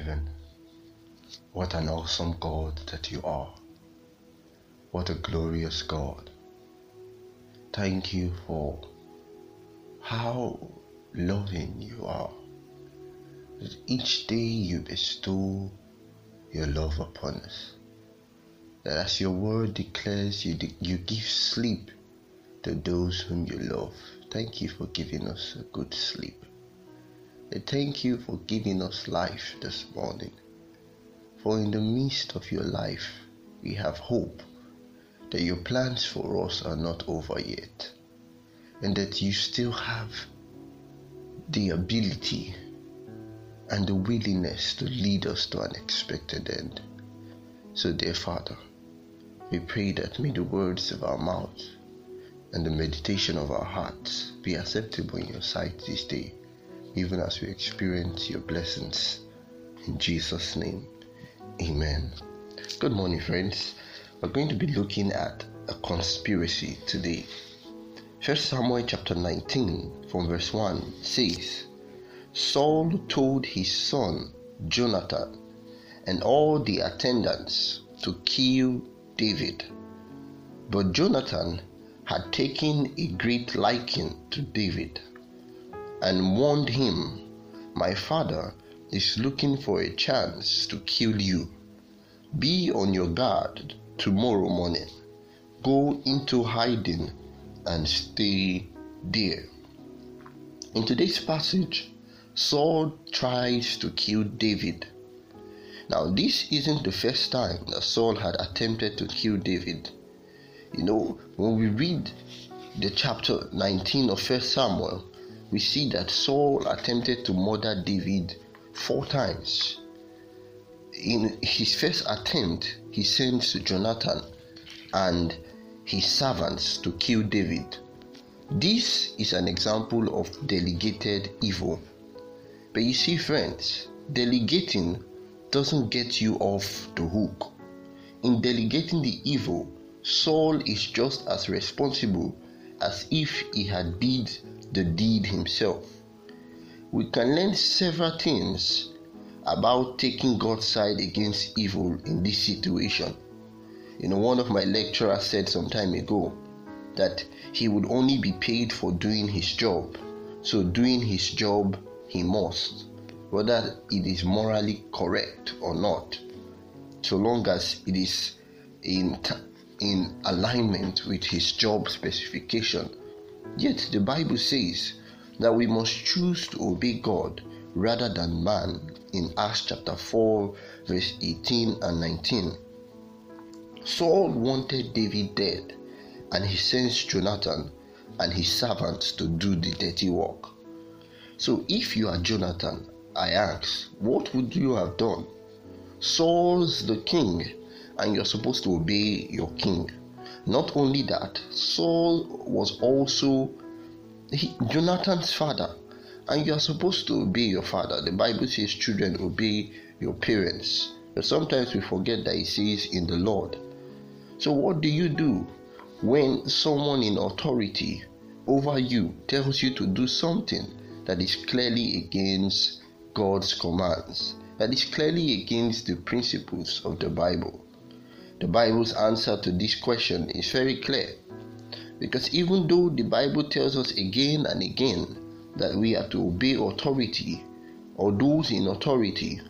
Heaven, what an awesome God that you are. What a glorious God. Thank you for how loving you are. That each day you bestow your love upon us. That as your word declares, you, de- you give sleep to those whom you love. Thank you for giving us a good sleep. Thank you for giving us life this morning. For in the midst of your life, we have hope that your plans for us are not over yet, and that you still have the ability and the willingness to lead us to an expected end. So, dear Father, we pray that may the words of our mouth and the meditation of our hearts be acceptable in your sight this day, even as we experience your blessings. In Jesus' name, amen. Good morning, friends. We're going to be looking at a conspiracy today. First Samuel chapter 19 from verse 1 says, Saul told his son Jonathan and all the attendants to kill David. But Jonathan had taken a great liking to David and warned him, My father is looking for a chance to kill you. Be on your guard tomorrow morning. Go into hiding and stay there. In today's passage, Saul tries to kill David. Now, this isn't the first time that Saul had attempted to kill David. You know, when we read the chapter 19 of 1 Samuel, we see that Saul attempted to murder David four times. In his first attempt, he sends Jonathan and his servants to kill David. This is an example of delegated evil. But you see, friends, delegating doesn't get you off the hook. In delegating the evil, Saul is just as responsible as if he had did the deed himself. We can learn several things about taking God's side against evil in this situation. You know, one of my lecturers said some time ago that he would only be paid for doing his job. So, doing his job, he must, whether it is morally correct or not, so long as it is in, in alignment with his job specification. Yet, the Bible says that we must choose to obey God rather than man in Acts chapter 4, verse 18 and 19. Saul wanted David dead, and he sends Jonathan and his servants to do the dirty work. So, if you are Jonathan, I ask, what would you have done? Saul's the king, and you're supposed to obey your king. Not only that, Saul was also he, Jonathan's father, and you are supposed to obey your father. The Bible says, children, obey your parents. But sometimes we forget that it says in the Lord. So, what do you do when someone in authority over you tells you to do something that is clearly against God's commands, that is clearly against the principles of the Bible? The Bible's answer to this question is very clear. Because even though the Bible tells us again and again that we are to obey authority or those in authority,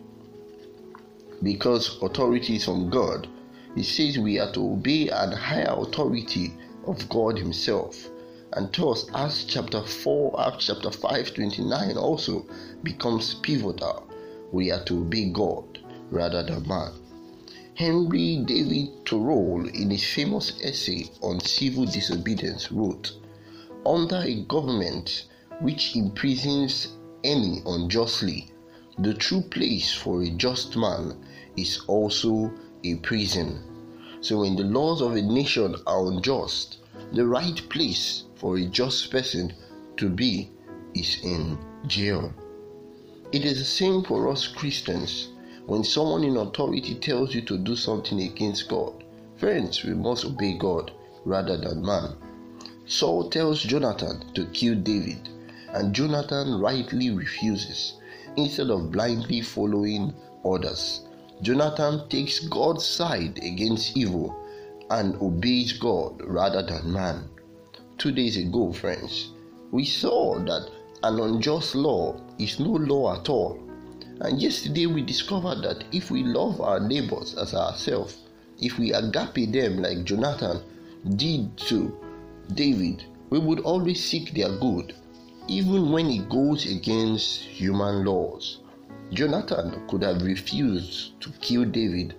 because authority is from God, it says we are to obey an higher authority of God Himself. And thus, Acts chapter 4, Acts chapter 5, 29 also becomes pivotal. We are to obey God rather than man. Henry David Thoreau, in his famous essay on civil disobedience, wrote Under a government which imprisons any unjustly, the true place for a just man is also a prison. So, when the laws of a nation are unjust, the right place for a just person to be is in jail. It is the same for us Christians when someone in authority tells you to do something against God. Friends, we must obey God rather than man. Saul tells Jonathan to kill David, and Jonathan rightly refuses. instead of blindly following others. Jonathan takes God's side against evil and obeys God rather than man. Two days ago, friends, we saw that an unjust law is no law at all. And yesterday we discovered that if we love our neighbors as ourselves, if we agape them like Jonathan did to David, we would always seek their good, even when it goes against human laws. Jonathan could have refused to kill David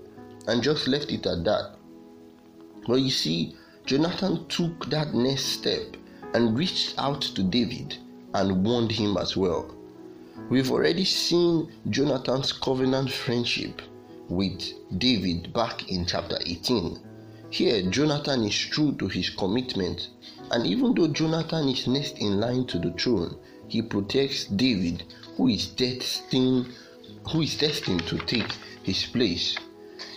and just left it at that. But you see, Jonathan took that next step and reached out to David and warned him as well. We've already seen Jonathan's covenant friendship with David back in chapter 18. Here, Jonathan is true to his commitment, and even though Jonathan is next in line to the throne, he protects David, who is destined who is destined to take his place.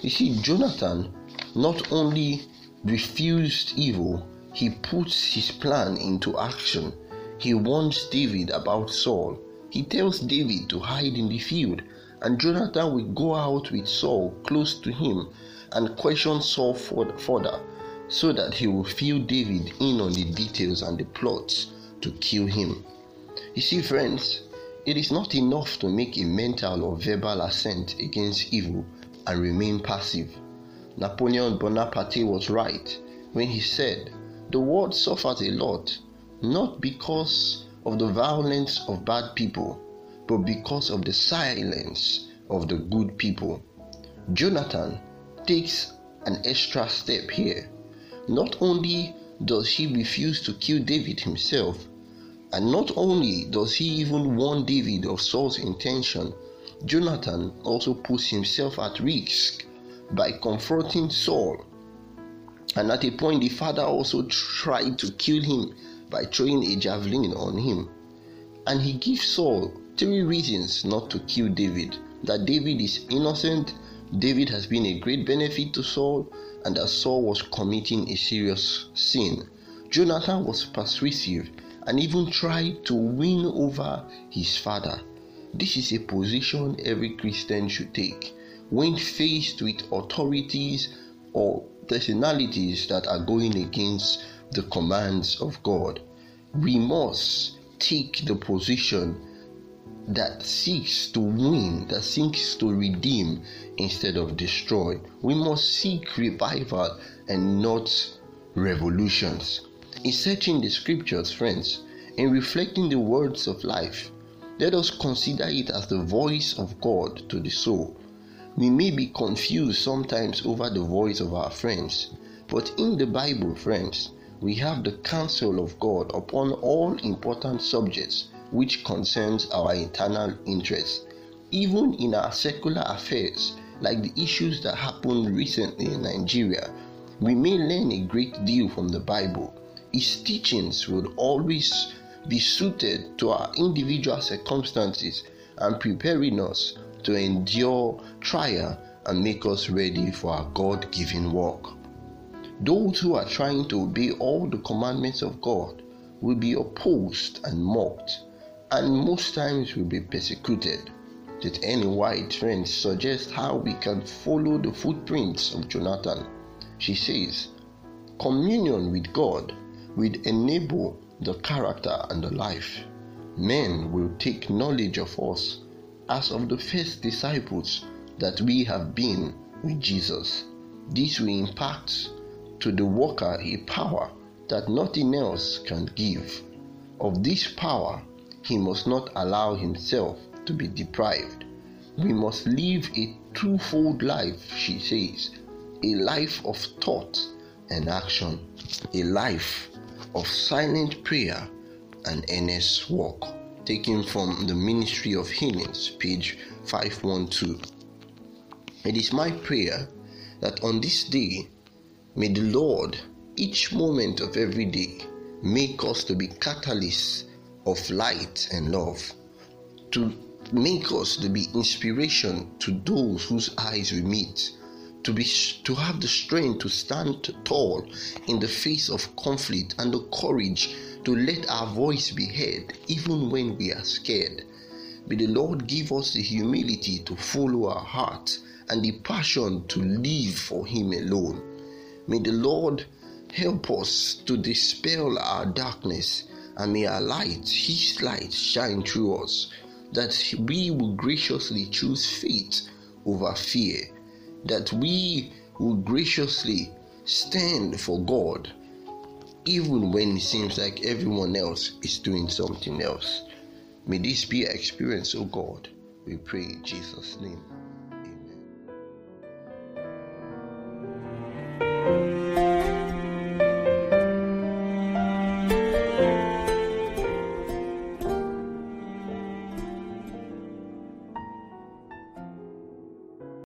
You see, Jonathan not only refused evil, he puts his plan into action. He warns David about Saul. He tells David to hide in the field, and Jonathan will go out with Saul close to him and question Saul further so that he will fill David in on the details and the plots to kill him. You see, friends, it is not enough to make a mental or verbal assent against evil and remain passive. Napoleon Bonaparte was right when he said, The world suffers a lot, not because of the violence of bad people, but because of the silence of the good people. Jonathan takes an extra step here. Not only does he refuse to kill David himself, and not only does he even warn David of Saul's intention, Jonathan also puts himself at risk by confronting Saul. And at a point, the father also tried to kill him by throwing a javelin on him. And he gives Saul three reasons not to kill David that David is innocent, David has been a great benefit to Saul, and that Saul was committing a serious sin. Jonathan was persuasive and even tried to win over his father. This is a position every Christian should take when faced with authorities or personalities that are going against the commands of God. We must take the position that seeks to win, that seeks to redeem instead of destroy. We must seek revival and not revolutions. In searching the scriptures, friends, in reflecting the words of life, let us consider it as the voice of God to the soul. We may be confused sometimes over the voice of our friends, but in the Bible, friends, we have the counsel of God upon all important subjects which concerns our internal interests, even in our secular affairs, like the issues that happened recently in Nigeria. We may learn a great deal from the Bible his teachings would always be suited to our individual circumstances and preparing us to endure trial and make us ready for our God given work. Those who are trying to obey all the commandments of God will be opposed and mocked, and most times will be persecuted. Did any white friend suggest how we can follow the footprints of Jonathan? She says, Communion with God will enable the character and the life. Men will take knowledge of us as of the first disciples that we have been with Jesus. This will impart to the worker a power that nothing else can give. Of this power, he must not allow himself to be deprived. We must live a twofold life, she says a life of thought and action, a life of silent prayer and earnest work. Taken from the Ministry of Healings, page 512. It is my prayer that on this day, may the Lord, each moment of every day, make us to be catalysts of light and love, to make us to be inspiration to those whose eyes we meet to be to have the strength to stand tall in the face of conflict and the courage to let our voice be heard even when we are scared May the Lord give us the humility to follow our heart and the passion to live for Him alone. May the Lord help us to dispel our darkness and may our light, His light, shine through us, that we will graciously choose faith over fear, that we will graciously stand for God, even when it seems like everyone else is doing something else. May this be our experience, O oh God. We pray in Jesus' name.